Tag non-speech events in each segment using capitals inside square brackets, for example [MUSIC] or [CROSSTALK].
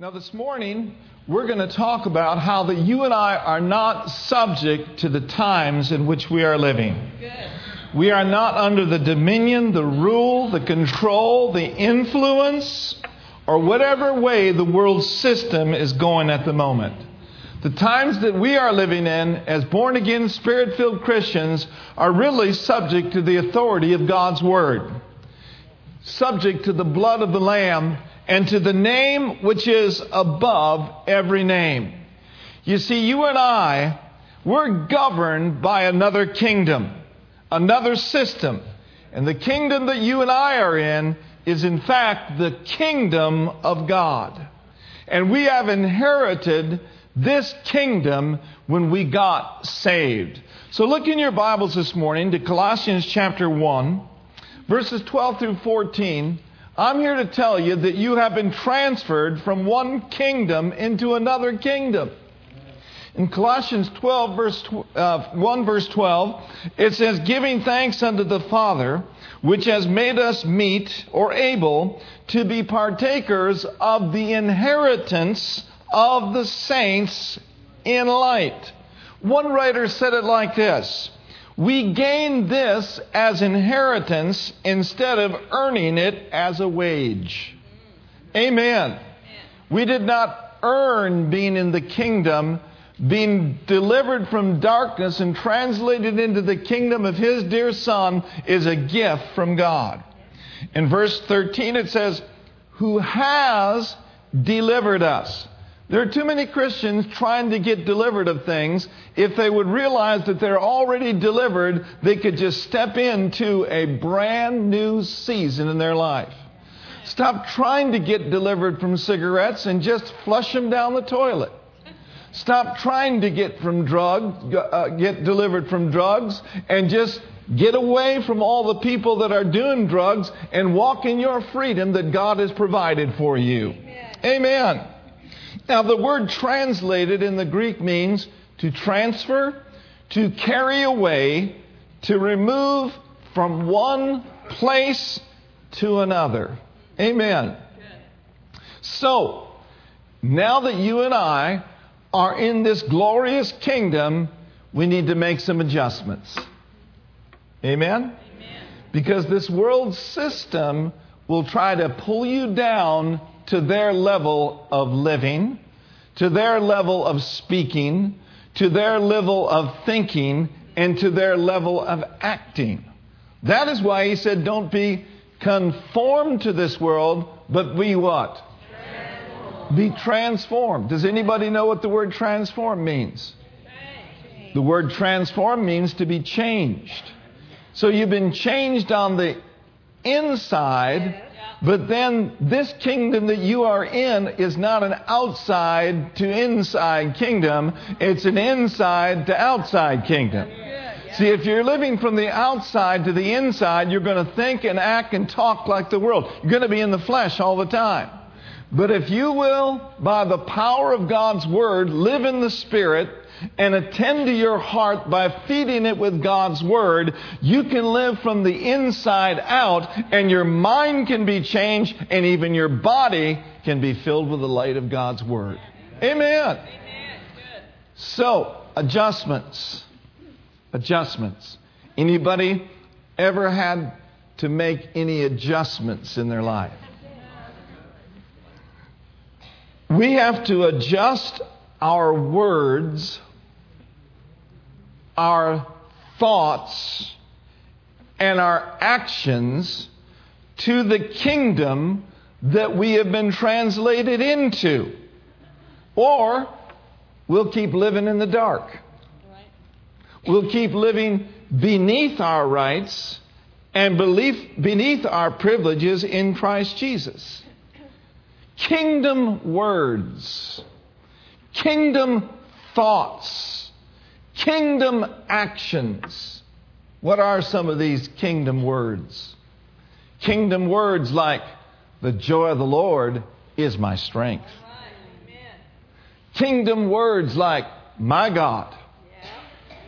Now, this morning, we're going to talk about how that you and I are not subject to the times in which we are living. We are not under the dominion, the rule, the control, the influence, or whatever way the world system is going at the moment. The times that we are living in as born again, spirit filled Christians are really subject to the authority of God's Word, subject to the blood of the Lamb and to the name which is above every name. You see, you and I, we're governed by another kingdom, another system. And the kingdom that you and I are in is, in fact, the kingdom of God. And we have inherited this kingdom when we got saved. So look in your Bibles this morning to Colossians chapter 1, verses 12 through 14. I'm here to tell you that you have been transferred from one kingdom into another kingdom. In Colossians 12, verse, uh, 1, verse 12, it says, Giving thanks unto the Father, which has made us meet or able to be partakers of the inheritance of the saints in light. One writer said it like this we gain this as inheritance instead of earning it as a wage. Amen. We did not earn being in the kingdom, being delivered from darkness and translated into the kingdom of His dear Son is a gift from God. In verse 13 it says, Who has delivered us. There are too many Christians trying to get delivered of things. If they would realize that they're already delivered, they could just step into a brand new season in their life. Stop trying to get delivered from cigarettes and just flush them down the toilet. Stop trying to get from drugs, uh, get delivered from drugs, and just get away from all the people that are doing drugs and walk in your freedom that God has provided for you. Amen. Amen. Now, the word translated in the Greek means to transfer, to carry away, to remove from one place to another. Amen. So, now that you and I are in this glorious kingdom, we need to make some adjustments. Amen? Amen? Because this world system will try to pull you down to their level of living, to their level of speaking, to their level of thinking, and to their level of acting. That is why he said, Don't be conformed to this world, but be what? Transformed. Be transformed. Does anybody know what the word transform means? The word transform means to be changed. So you've been changed on the inside but then this kingdom that you are in is not an outside to inside kingdom, it's an inside to outside kingdom. See, if you're living from the outside to the inside, you're going to think and act and talk like the world. You're going to be in the flesh all the time. But if you will, by the power of God's Word, live in the Spirit, and attend to your heart by feeding it with God's Word, you can live from the inside out and your mind can be changed and even your body can be filled with the light of God's Word. Amen. Amen. So, adjustments. Adjustments. Anybody ever had to make any adjustments in their life? We have to adjust our words our thoughts and our actions to the kingdom that we have been translated into. Or we'll keep living in the dark. We'll keep living beneath our rights and belief, beneath our privileges in Christ Jesus. Kingdom words, kingdom thoughts Kingdom actions. What are some of these kingdom words? Kingdom words like, the joy of the Lord is my strength. Kingdom words like, my God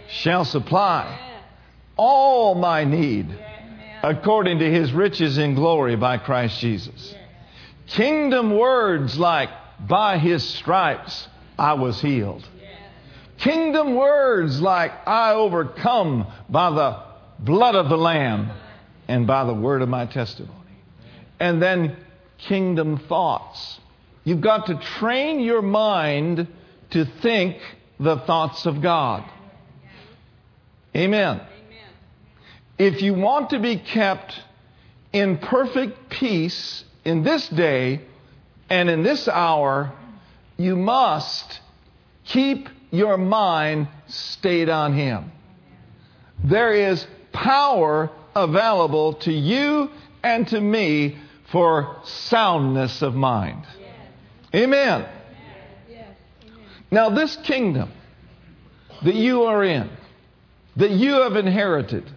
shall supply all my need according to his riches in glory by Christ Jesus. Kingdom words like, by his stripes I was healed. Kingdom words like, I overcome by the blood of the Lamb and by the word of my testimony. And then kingdom thoughts. You've got to train your mind to think the thoughts of God. Amen. If you want to be kept in perfect peace in this day and in this hour, you must keep your mind stayed on Him. There is power available to you and to me for soundness of mind. Amen. Now, this kingdom that you are in, that you have inherited,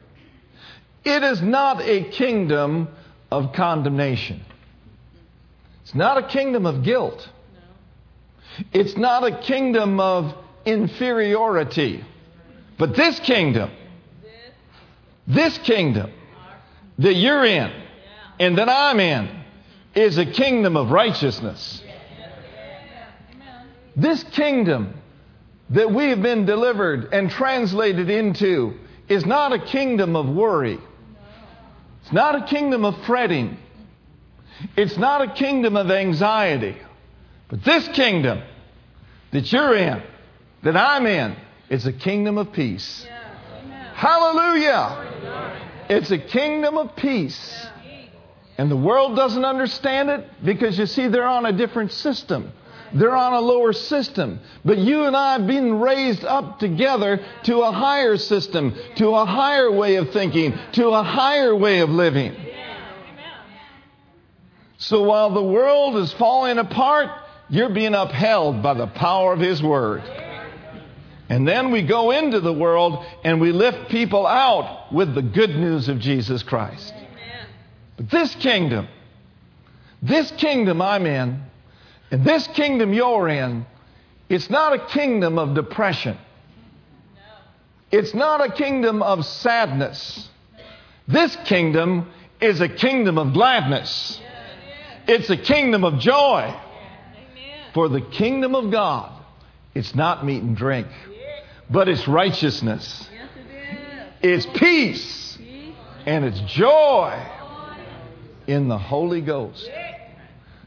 it is not a kingdom of condemnation. It's not a kingdom of guilt. It's not a kingdom of inferiority. But this kingdom, this kingdom that you're in and that I'm in is a kingdom of righteousness. This kingdom that we have been delivered and translated into is not a kingdom of worry. It's not a kingdom of fretting. It's not a kingdom of anxiety. But this kingdom that you're in, that I'm in, is a kingdom of peace. Hallelujah! It's a kingdom of peace. And the world doesn't understand it because you see, they're on a different system. They're on a lower system. But you and I have been raised up together to a higher system, to a higher way of thinking, to a higher way of living. So while the world is falling apart, you're being upheld by the power of His Word. And then we go into the world and we lift people out with the good news of Jesus Christ. But this kingdom, this kingdom I'm in, and this kingdom you're in, it's not a kingdom of depression. It's not a kingdom of sadness. This kingdom is a kingdom of gladness. It's a kingdom of joy. For the kingdom of God, it's not meat and drink, but it's righteousness. It's peace and it's joy in the Holy Ghost.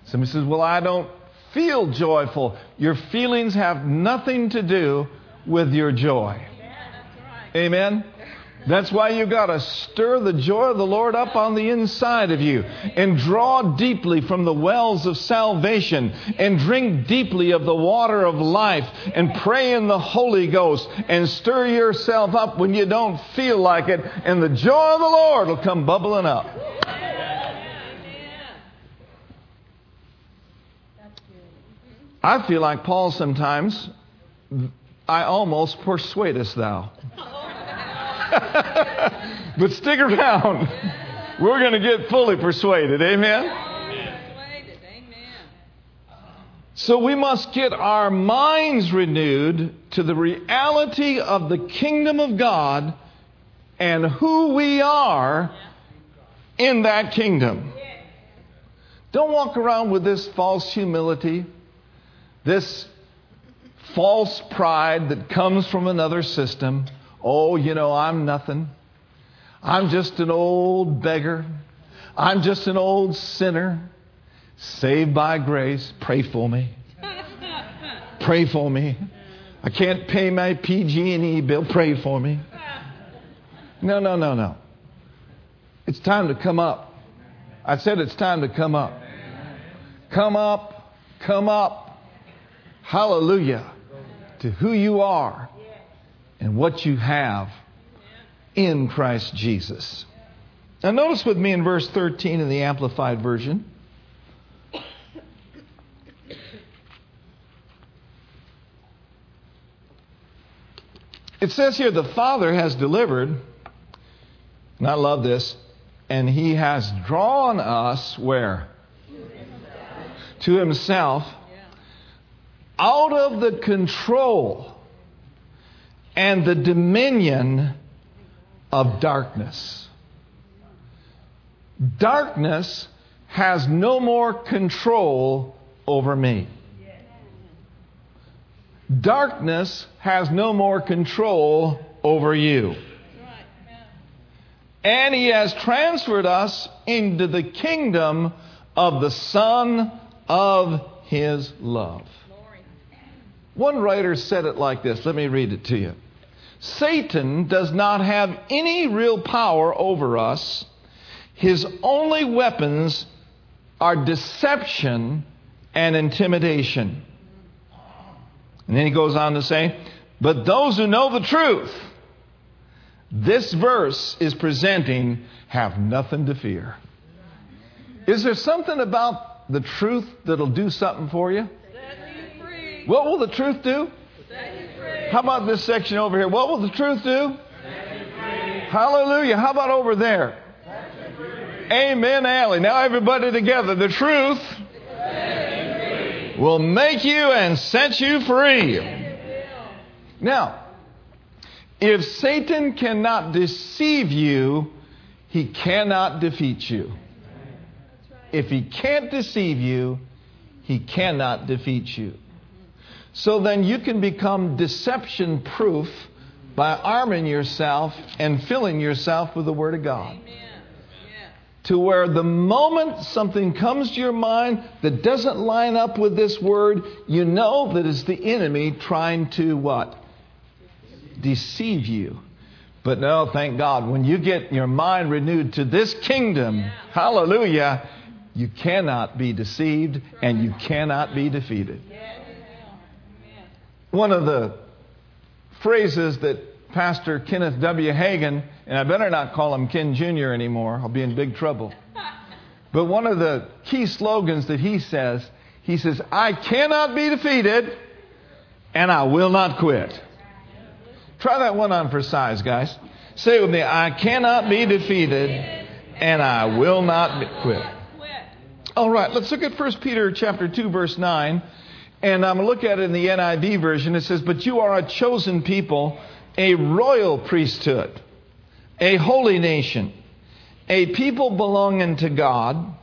Somebody says, Well, I don't feel joyful. Your feelings have nothing to do with your joy. Amen? That's why you got to stir the joy of the Lord up on the inside of you and draw deeply from the wells of salvation and drink deeply of the water of life and pray in the Holy Ghost and stir yourself up when you don't feel like it and the joy of the Lord will come bubbling up. I feel like Paul sometimes. I almost persuadest thou. [LAUGHS] but stick around. We're going to get fully persuaded. Amen? So we must get our minds renewed to the reality of the kingdom of God and who we are in that kingdom. Don't walk around with this false humility, this false pride that comes from another system. Oh, you know, I'm nothing. I'm just an old beggar. I'm just an old sinner. Saved by grace. Pray for me. [LAUGHS] Pray for me. I can't pay my PG&E bill. Pray for me. No, no, no, no. It's time to come up. I said it's time to come up. Come up. Come up. Hallelujah. To who you are and what you have in Christ Jesus. Now, notice with me in verse 13 in the Amplified Version. It says here, the Father has delivered, and I love this, and He has drawn us where? To Himself, out of the control and the dominion of darkness. Darkness has no more control over me. darkness has no more control over you. And he has transferred us into the kingdom of the Son of his love. One writer said it like this. Let me read it to you. Satan does not have any real power over us. His only weapons are deception and intimidation. And then he goes on to say, But those who know the truth, this verse is presenting, have nothing to fear. Is there something about the truth that'll do something for you? What will the truth do? How about this section over here? What will the truth do? Hallelujah. How about over there? Amen, Alley. Now everybody together. The truth will make you and set you free. Now, if Satan cannot deceive you, he cannot defeat you. If he can't deceive you, he cannot defeat you. So then you can become deception proof by arming yourself and filling yourself with the Word of God. To where the moment something comes to your mind that doesn't line up with this Word, you know that it's the enemy trying to what? Deceive you. But no, thank God, when you get your mind renewed to this kingdom, yeah. hallelujah, you cannot be deceived and you cannot be defeated. One of the phrases that Pastor Kenneth W. Hagin, and I better not call him Ken Jr. anymore, I'll be in big trouble. [LAUGHS] But one of the key slogans that he says, he says, I cannot be defeated and I will not quit. Try that one on for size, guys. Say it with me I cannot be defeated and I will not quit. All right, let's look at 1 Peter chapter 2 verse 9. And I'm going to look at it in the NIV version. It says, But you are a chosen people, a royal priesthood, a holy nation, a people belonging to God,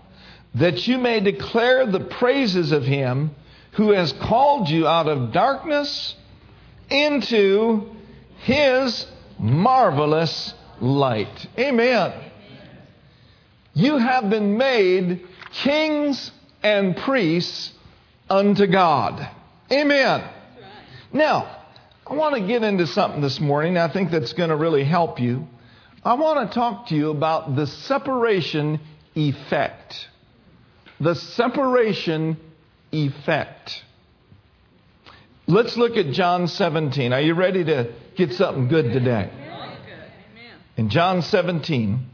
that you may declare the praises of him who has called you out of darkness into his marvelous light. Amen. You have been made kings and priests unto God. Amen. Now, I want to get into something this morning. I think that's going to really help you. I want to talk to you about the separation effect. The separation effect. Let's look at John 17. Are you ready to get something good today? In John 17,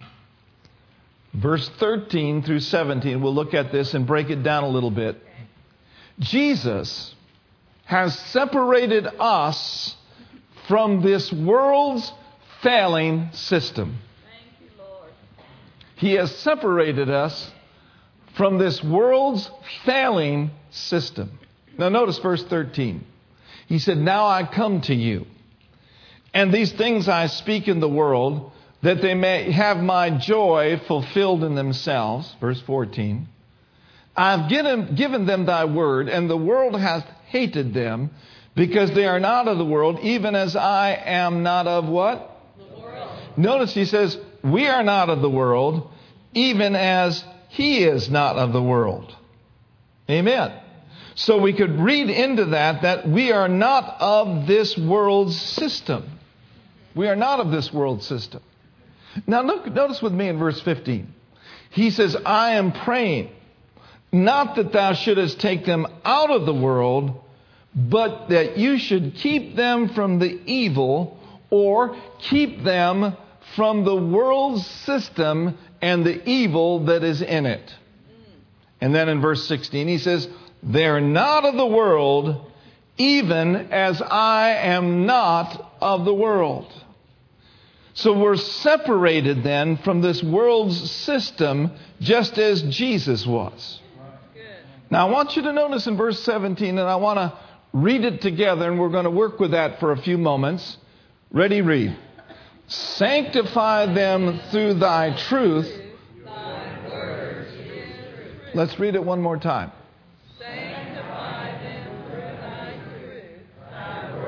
verse 13 through 17, we'll look at this and break it down a little bit. Jesus has separated us from this world's failing system. He has separated us from this world's failing system. Now, notice verse 13. He said, Now I come to you, and these things I speak in the world, that they may have my joy fulfilled in themselves. Verse 14. I've given, given them thy word, and the world hath hated them, because they are not of the world, even as I am not of what? Notice he says, We are not of the world, even as he is not of the world. Amen. So we could read into that that we are not of this world's system. We are not of this world system. Now, look, notice with me in verse 15. He says, I am praying not that thou shouldest take them out of the world, but that you should keep them from the evil, or keep them from the world's system and the evil that is in it. And then in verse 16, he says, They're not of the world, even as I am not of the world. So we're separated then from this world's system just as Jesus was. Now, I want you to notice in verse 17, and I want to read it together, and we're going to work with that for a few moments. Ready, read. Sanctify them through thy truth. Let's read it one more time. Sanctify them through thy truth.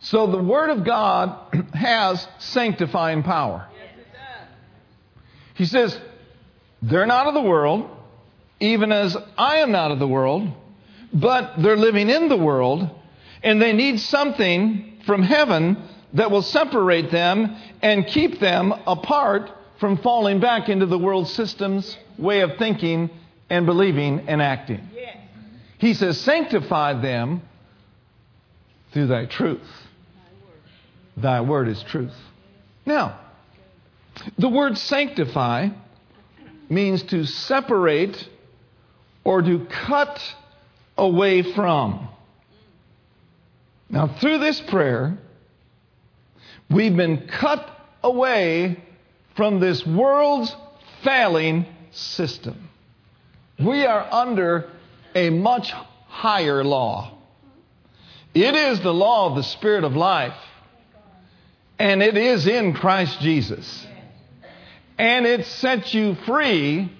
So the Word of God [CLEARS THROAT] has sanctifying power. He says, They're not of the world, even as I am not of the world, but they're living in the world, and they need something from heaven that will separate them and keep them apart from falling back into the world system's way of thinking and believing and acting. He says, Sanctify them through thy truth. Thy word is truth. Now, the word sanctify means to separate or to cut away from. Now, through this prayer, we've been cut away from this world's failing system. We are under a much higher law. It is the law of the Spirit of life, and it is in Christ Jesus. And it sets you free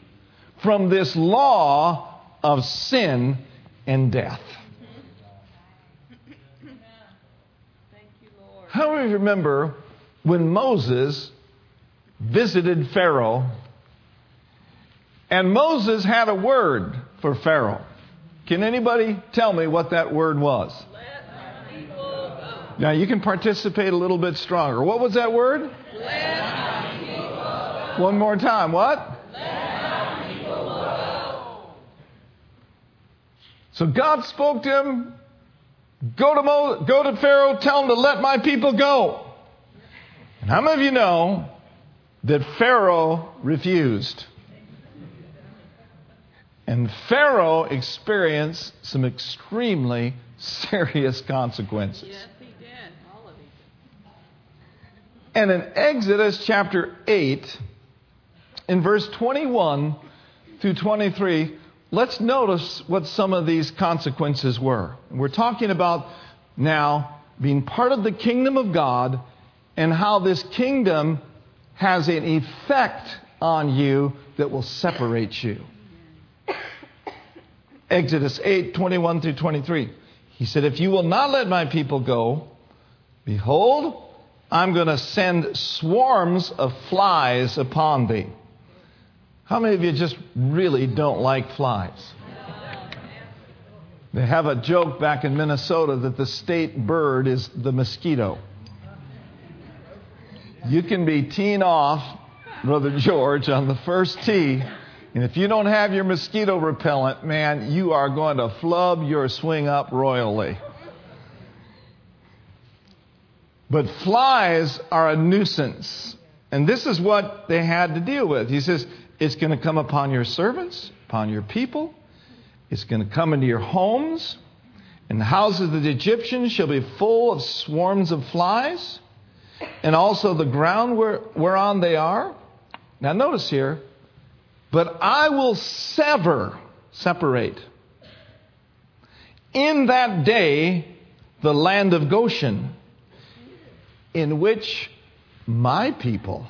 from this law of sin and death. How many remember when Moses visited Pharaoh and Moses had a word for Pharaoh? Can anybody tell me what that word was? Now you can participate a little bit stronger. What was that word? One more time. What? So God spoke to him Go to, Mo, go to Pharaoh, tell him to let my people go. And how many of you know that Pharaoh refused? And Pharaoh experienced some extremely [LAUGHS] serious consequences. Yes, he did. All of these. And in Exodus chapter 8, in verse 21 through 23, let's notice what some of these consequences were. We're talking about now being part of the kingdom of God and how this kingdom has an effect on you that will separate you. [COUGHS] Exodus 8 21 through 23. He said, If you will not let my people go, behold, I'm going to send swarms of flies upon thee. How many of you just really don't like flies? They have a joke back in Minnesota that the state bird is the mosquito. You can be teeing off, Brother George, on the first tee, and if you don't have your mosquito repellent, man, you are going to flub your swing up royally. But flies are a nuisance. And this is what they had to deal with. He says, it's going to come upon your servants, upon your people. It's going to come into your homes. And the houses of the Egyptians shall be full of swarms of flies, and also the ground where, whereon they are. Now, notice here, but I will sever, separate, in that day the land of Goshen, in which my people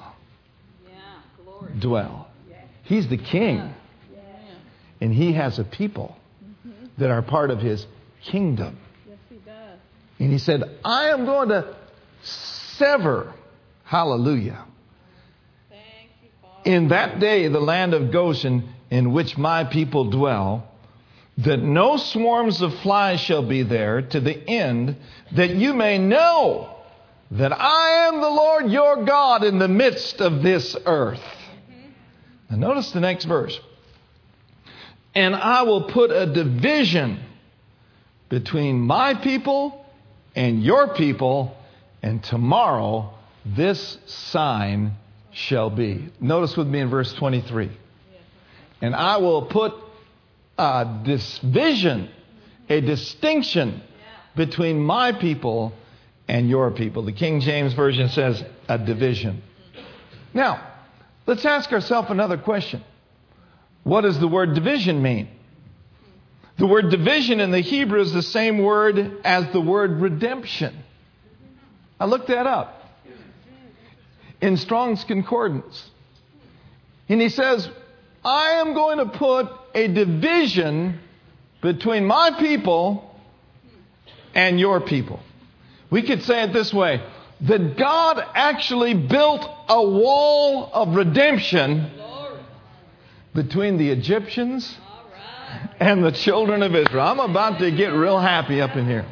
Yeah, glory. dwell. He's the king. And he has a people mm-hmm. that are part of his kingdom. Yes, he does. And he said, I am going to sever, hallelujah, Thank you, Father. in that day the land of Goshen in which my people dwell, that no swarms of flies shall be there to the end that you may know that I am the Lord your God in the midst of this earth. Now notice the next verse. And I will put a division between my people and your people, and tomorrow this sign shall be. Notice with me in verse 23. And I will put a division, a distinction between my people and your people. The King James Version says a division. Now, let's ask ourselves another question. What does the word division mean? The word division in the Hebrew is the same word as the word redemption. I looked that up in Strong's Concordance. And he says, I am going to put a division between my people and your people. We could say it this way that God actually built a wall of redemption between the Egyptians and the children of Israel. I'm about to get real happy up in here.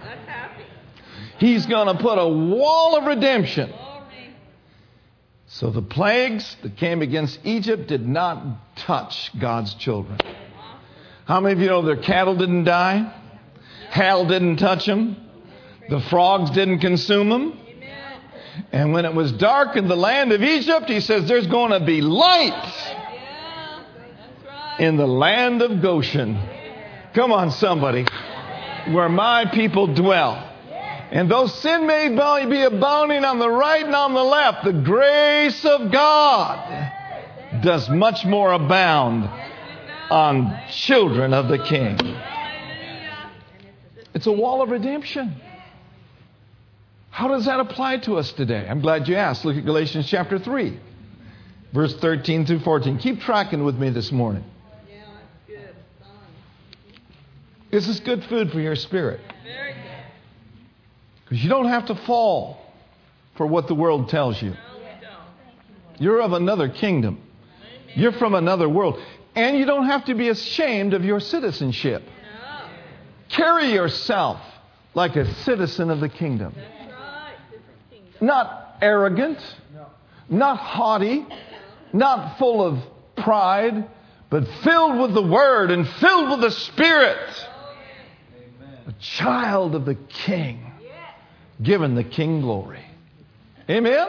He's going to put a wall of redemption. So the plagues that came against Egypt did not touch God's children. How many of you know their cattle didn't die? Hail didn't touch them. The frogs didn't consume them. And when it was dark in the land of Egypt, he says, There's going to be light Yeah. Right. in the land of Goshen. Come on, somebody. Where my people dwell. And though sin may be abounding on the right and on the left, the grace of God does much more abound on children of the King. It's a wall of redemption. How does that apply to us today? I'm glad you asked. Look at Galatians chapter 3, verse 13 through 14. Keep tracking with me this morning. Yeah, that's good. Son. This is good food for your spirit. Because you don't have to fall for what the world tells you. No, we don't. You're of another kingdom, you're from another world. And you don't have to be ashamed of your citizenship. Carry yourself like a citizen of the kingdom. That's right. Different kingdom. Not arrogant, not haughty, not full of pride, but filled with the Word and filled with the Spirit. A child of the King, given the King glory. Amen?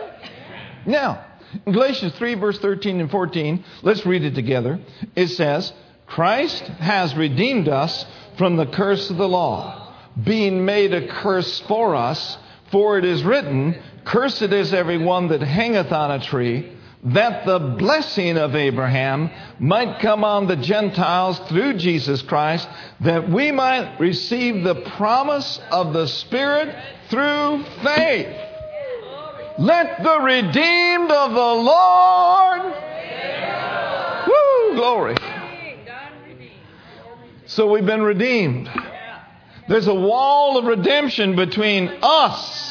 Now, in Galatians 3, verse 13 and 14, let's read it together. It says, Christ has redeemed us from the curse of the law, being made a curse for us, for it is written, Cursed is every one that hangeth on a tree, that the blessing of Abraham might come on the Gentiles through Jesus Christ, that we might receive the promise of the Spirit through faith. Let the redeemed of the Lord. Woo, glory. So we've been redeemed. There's a wall of redemption between us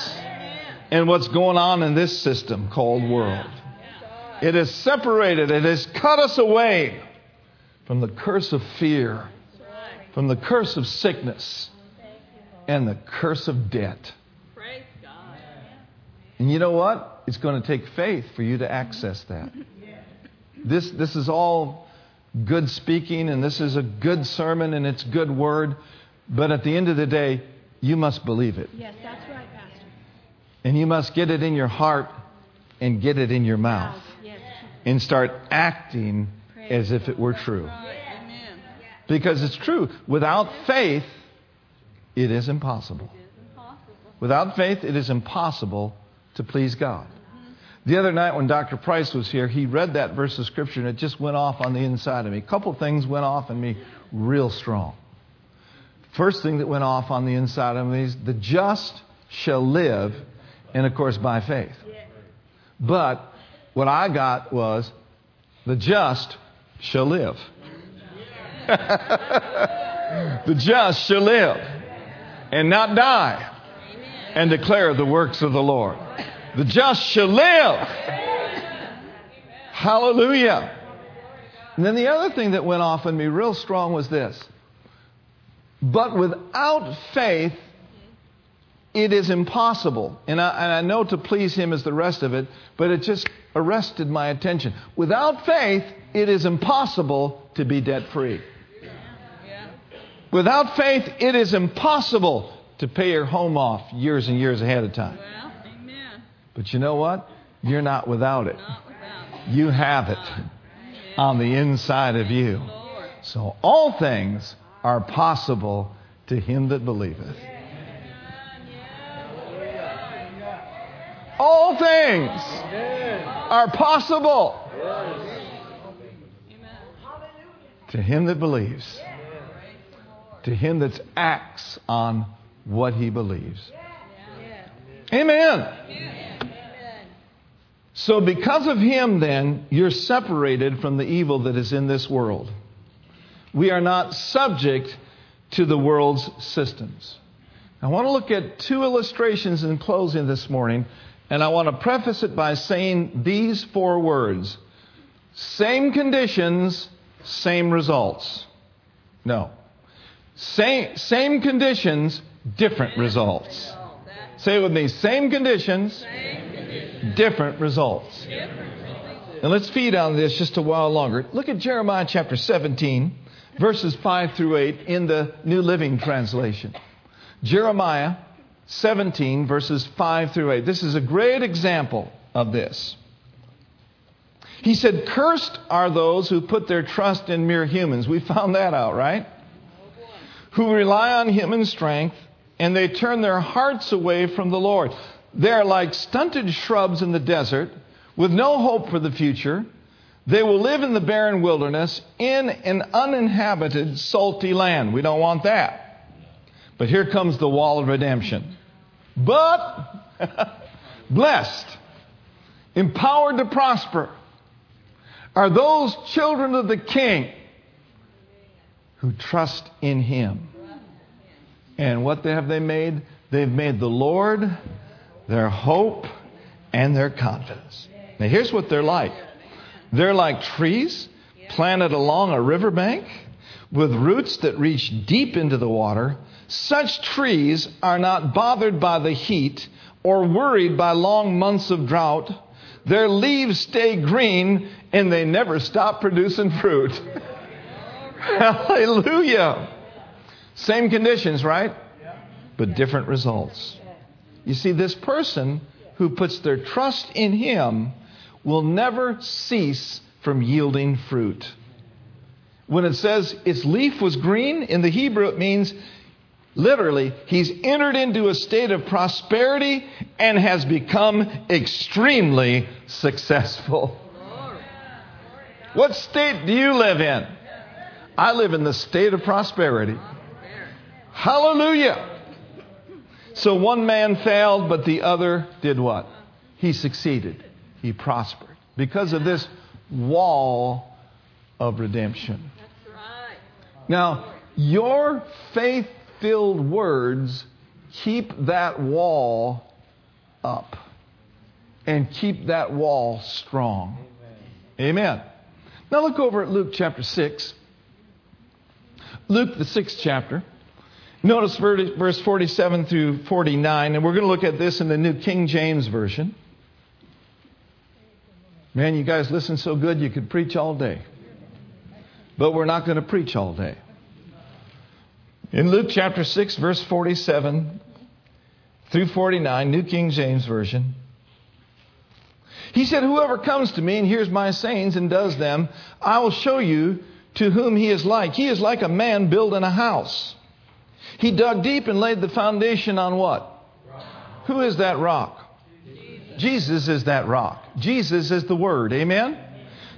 and what's going on in this system called world. It has separated, it has cut us away from the curse of fear, from the curse of sickness, and the curse of debt. And you know what? It's going to take faith for you to access that. This, this is all good speaking, and this is a good sermon, and it's good word. But at the end of the day, you must believe it. Yes, that's right, Pastor. And you must get it in your heart and get it in your mouth and start acting as if it were true. Because it's true. Without faith, it is impossible. It is impossible. Without faith, it is impossible to please God. Mm-hmm. The other night when Dr. Price was here, he read that verse of Scripture and it just went off on the inside of me. A couple things went off in me real strong. First thing that went off on the inside of me is the just shall live, and of course by faith. But what I got was the just shall live. [LAUGHS] the just shall live and not die and declare the works of the Lord. The just shall live. Hallelujah. And then the other thing that went off in me real strong was this. But without faith, it is impossible. And I, and I know to please Him is the rest of it, but it just arrested my attention. Without faith, it is impossible to be debt free. Without faith, it is impossible to pay your home off years and years ahead of time. Well. But you know what? You're not without it. Not without. You have it Amen. on the inside of you. So all things are possible to him that believeth. All things are possible to him that believes. To him that acts on what he believes. Amen. So, because of him, then, you're separated from the evil that is in this world. We are not subject to the world's systems. I want to look at two illustrations in closing this morning, and I want to preface it by saying these four words same conditions, same results. No. Same, same conditions, different results. Say it with me same conditions, different results. And let's feed on this just a while longer. Look at Jeremiah chapter 17, verses 5 through 8 in the New Living Translation. Jeremiah 17, verses 5 through 8. This is a great example of this. He said, Cursed are those who put their trust in mere humans. We found that out, right? Who rely on human strength and they turn their hearts away from the Lord. They're like stunted shrubs in the desert with no hope for the future. They will live in the barren wilderness in an uninhabited, salty land. We don't want that. But here comes the wall of redemption. But [LAUGHS] blessed, empowered to prosper, are those children of the King who trust in Him. And what have they made? They've made the Lord their hope and their confidence. Now, here's what they're like they're like trees planted along a riverbank with roots that reach deep into the water. Such trees are not bothered by the heat or worried by long months of drought. Their leaves stay green and they never stop producing fruit. [LAUGHS] Hallelujah. Same conditions, right? But different results. You see, this person who puts their trust in Him will never cease from yielding fruit. When it says its leaf was green, in the Hebrew it means literally, he's entered into a state of prosperity and has become extremely successful. What state do you live in? I live in the state of prosperity. Hallelujah. So one man failed, but the other did what? He succeeded. He prospered because of this wall of redemption. Now, your faith filled words keep that wall up and keep that wall strong. Amen. Now look over at Luke chapter 6. Luke, the sixth chapter. Notice verse 47 through 49, and we're going to look at this in the New King James Version. Man, you guys listen so good you could preach all day. But we're not going to preach all day. In Luke chapter 6, verse 47 through 49, New King James Version, he said, Whoever comes to me and hears my sayings and does them, I will show you to whom he is like. He is like a man building a house. He dug deep and laid the foundation on what? Rock. Who is that rock? Jesus. Jesus is that rock. Jesus is the Word. Amen?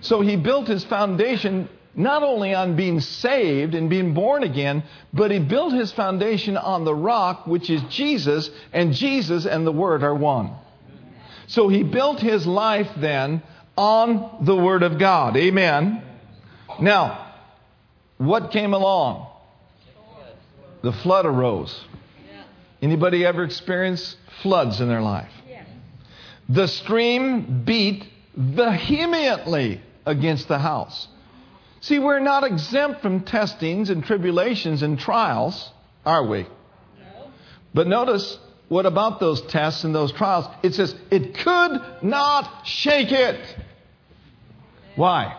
So he built his foundation not only on being saved and being born again, but he built his foundation on the rock, which is Jesus, and Jesus and the Word are one. So he built his life then on the Word of God. Amen. Now, what came along? The flood arose. Anybody ever experienced floods in their life? The stream beat vehemently against the house. See, we're not exempt from testings and tribulations and trials, are we? But notice what about those tests and those trials? It says it could not shake it. Why?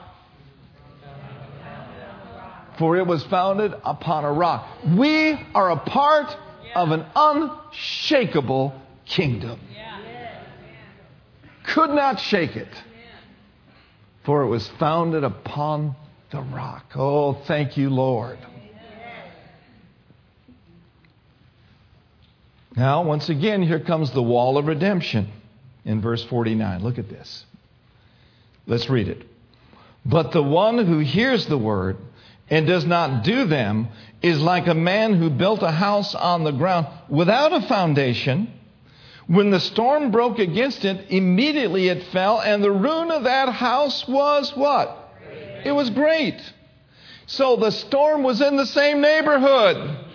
For it was founded upon a rock. We are a part of an unshakable kingdom. Could not shake it. For it was founded upon the rock. Oh, thank you, Lord. Now, once again, here comes the wall of redemption in verse 49. Look at this. Let's read it. But the one who hears the word and does not do them is like a man who built a house on the ground without a foundation. When the storm broke against it, immediately it fell, and the ruin of that house was what? It was great. So the storm was in the same neighborhood.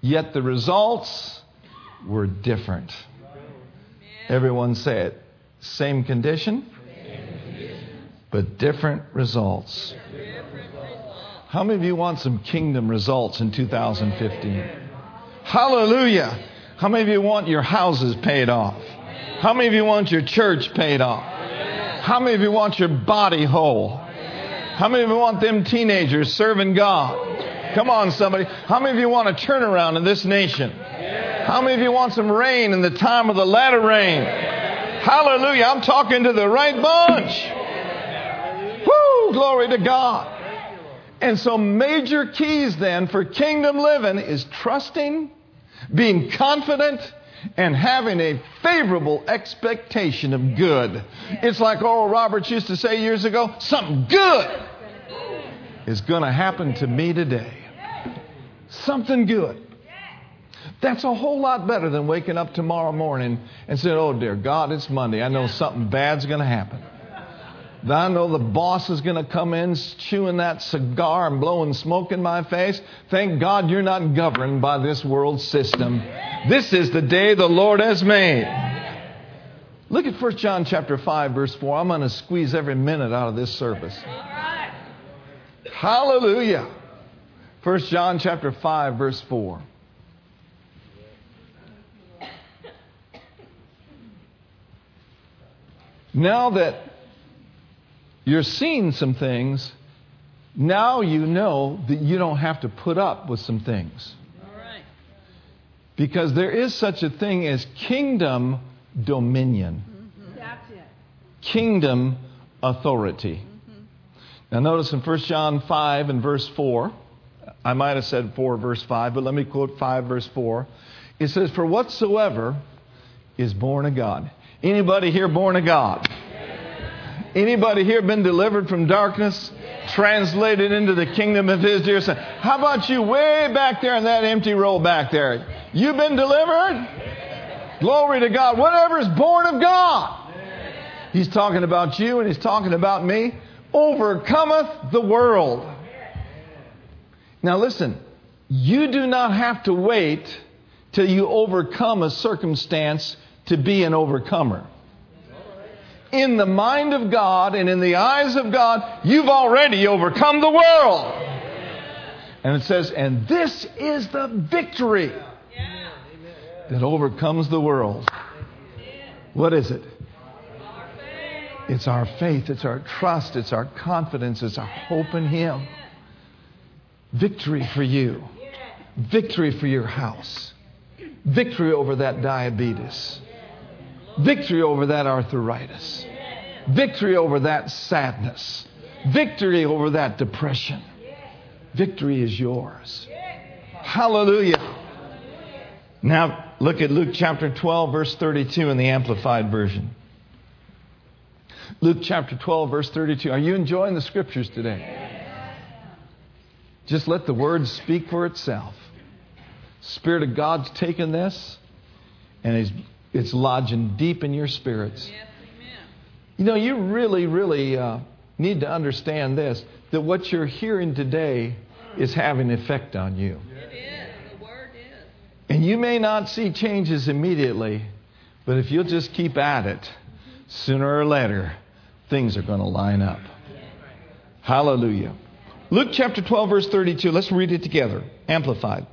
Yet the results were different. Everyone say it. Same condition, but different results. How many of you want some kingdom results in 2015? Hallelujah. How many of you want your houses paid off? How many of you want your church paid off? How many of you want your body whole? How many of you want them teenagers serving God? Come on, somebody. How many of you want a turnaround in this nation? How many of you want some rain in the time of the latter rain? Hallelujah. I'm talking to the right bunch. Woo! Glory to God. And so, major keys then for kingdom living is trusting, being confident, and having a favorable expectation of good. It's like Oral Roberts used to say years ago something good is going to happen to me today. Something good. That's a whole lot better than waking up tomorrow morning and saying, Oh, dear God, it's Monday. I know something bad's going to happen. I know the boss is going to come in chewing that cigar and blowing smoke in my face. Thank God you're not governed by this world system. This is the day the Lord has made. Look at 1 John chapter 5 verse 4. I'm going to squeeze every minute out of this service. Hallelujah. 1 John chapter 5 verse 4. Now that you're seeing some things, now you know that you don't have to put up with some things. Because there is such a thing as kingdom dominion, kingdom authority. Now, notice in 1 John 5 and verse 4, I might have said 4 verse 5, but let me quote 5 verse 4. It says, For whatsoever is born of God. Anybody here born of God? Anybody here been delivered from darkness, translated into the kingdom of His dear Son? How about you way back there in that empty row back there? You've been delivered? Glory to God. Whatever is born of God. He's talking about you and He's talking about me. Overcometh the world. Now listen, you do not have to wait till you overcome a circumstance to be an overcomer in the mind of God and in the eyes of God, you've already overcome the world. And it says, and this is the victory that overcomes the world. What is it? It's our faith, it's our trust, it's our confidence, it's our hope in Him. Victory for you, victory for your house, victory over that diabetes Victory over that arthritis. Victory over that sadness. Victory over that depression. Victory is yours. Hallelujah. Now, look at Luke chapter 12, verse 32 in the Amplified Version. Luke chapter 12, verse 32. Are you enjoying the scriptures today? Just let the word speak for itself. Spirit of God's taken this and He's it's lodging deep in your spirits. Yes. You know, you really, really uh, need to understand this that what you're hearing today is having effect on you. It is. The word is. And you may not see changes immediately, but if you'll just keep at it, sooner or later, things are going to line up. Hallelujah. Luke chapter 12, verse 32. Let's read it together. Amplified.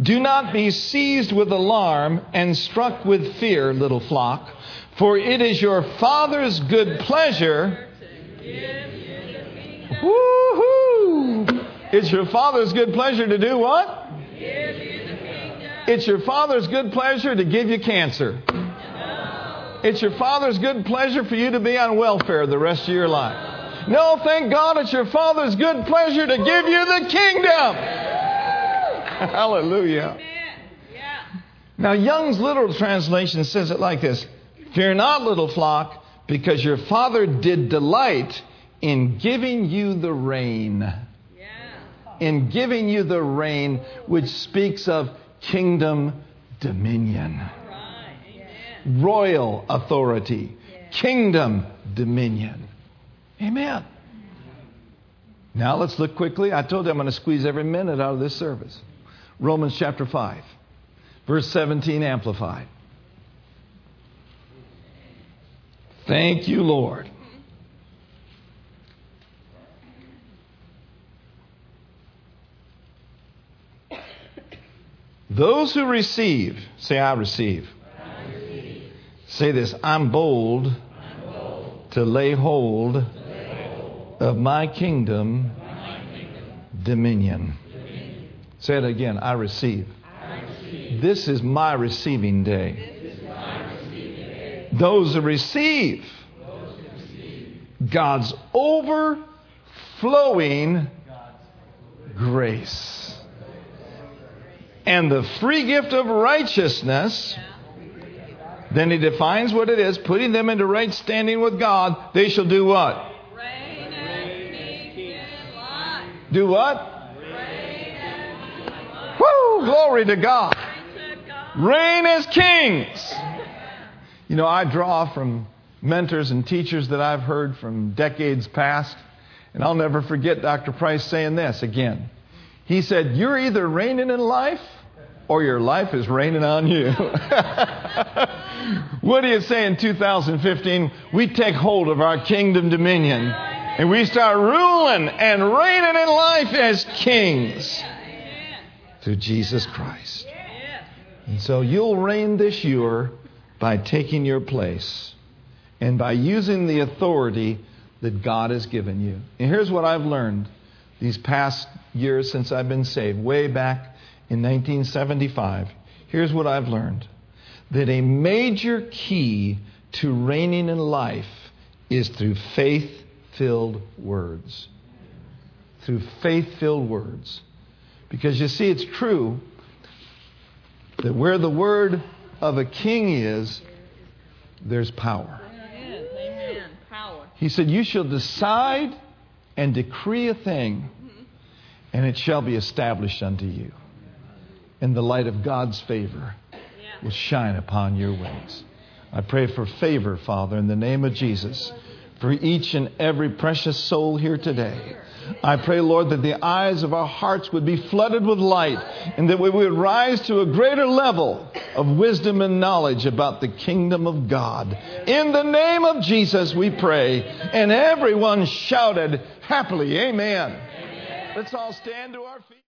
Do not be seized with alarm and struck with fear, little flock, for it is your Father's good pleasure. Woohoo! It's your Father's good pleasure to do what? It's your Father's good pleasure to give you cancer. It's your Father's good pleasure for you to be on welfare the rest of your life. No, thank God it's your Father's good pleasure to give you the kingdom. [LAUGHS] Hallelujah. Yeah. Now, Young's literal translation says it like this Fear not, little flock, because your Father did delight in giving you the reign. Yeah. In giving you the reign, which speaks of kingdom dominion, Right. Royal authority, kingdom dominion. Amen. Now let's look quickly. I told you I'm going to squeeze every minute out of this service. Romans chapter 5, verse 17 amplified. Thank you, Lord. Those who receive, say, I receive. I receive. Say this I'm bold, I'm bold. to lay hold, to lay hold of my kingdom, my kingdom dominion. Say it again I receive. I receive. This is my receiving day. My receiving day. Those who receive Those who receive God's overflowing grace and the free gift of righteousness. Then he defines what it is, putting them into right standing with God. They shall do what? Reign as kings in life. Do what? Glory to God. Reign as kings. You know, I draw from mentors and teachers that I've heard from decades past, and I'll never forget Dr. Price saying this again. He said, You're either reigning in life or your life is raining on you. [LAUGHS] what do you say in 2015? We take hold of our kingdom dominion and we start ruling and reigning in life as kings. Through Jesus Christ. And so you'll reign this year by taking your place and by using the authority that God has given you. And here's what I've learned these past years since I've been saved, way back in 1975. Here's what I've learned that a major key to reigning in life is through faith filled words. Through faith filled words. Because you see, it's true that where the word of a king is, there's power. Yes. Amen. Power. He said, You shall decide and decree a thing, mm-hmm. and it shall be established unto you. And the light of God's favor will shine upon your ways. I pray for favor, Father, in the name of Jesus, for each and every precious soul here today. I pray, Lord, that the eyes of our hearts would be flooded with light and that we would rise to a greater level of wisdom and knowledge about the kingdom of God. In the name of Jesus, we pray. And everyone shouted happily, Amen. Let's all stand to our feet.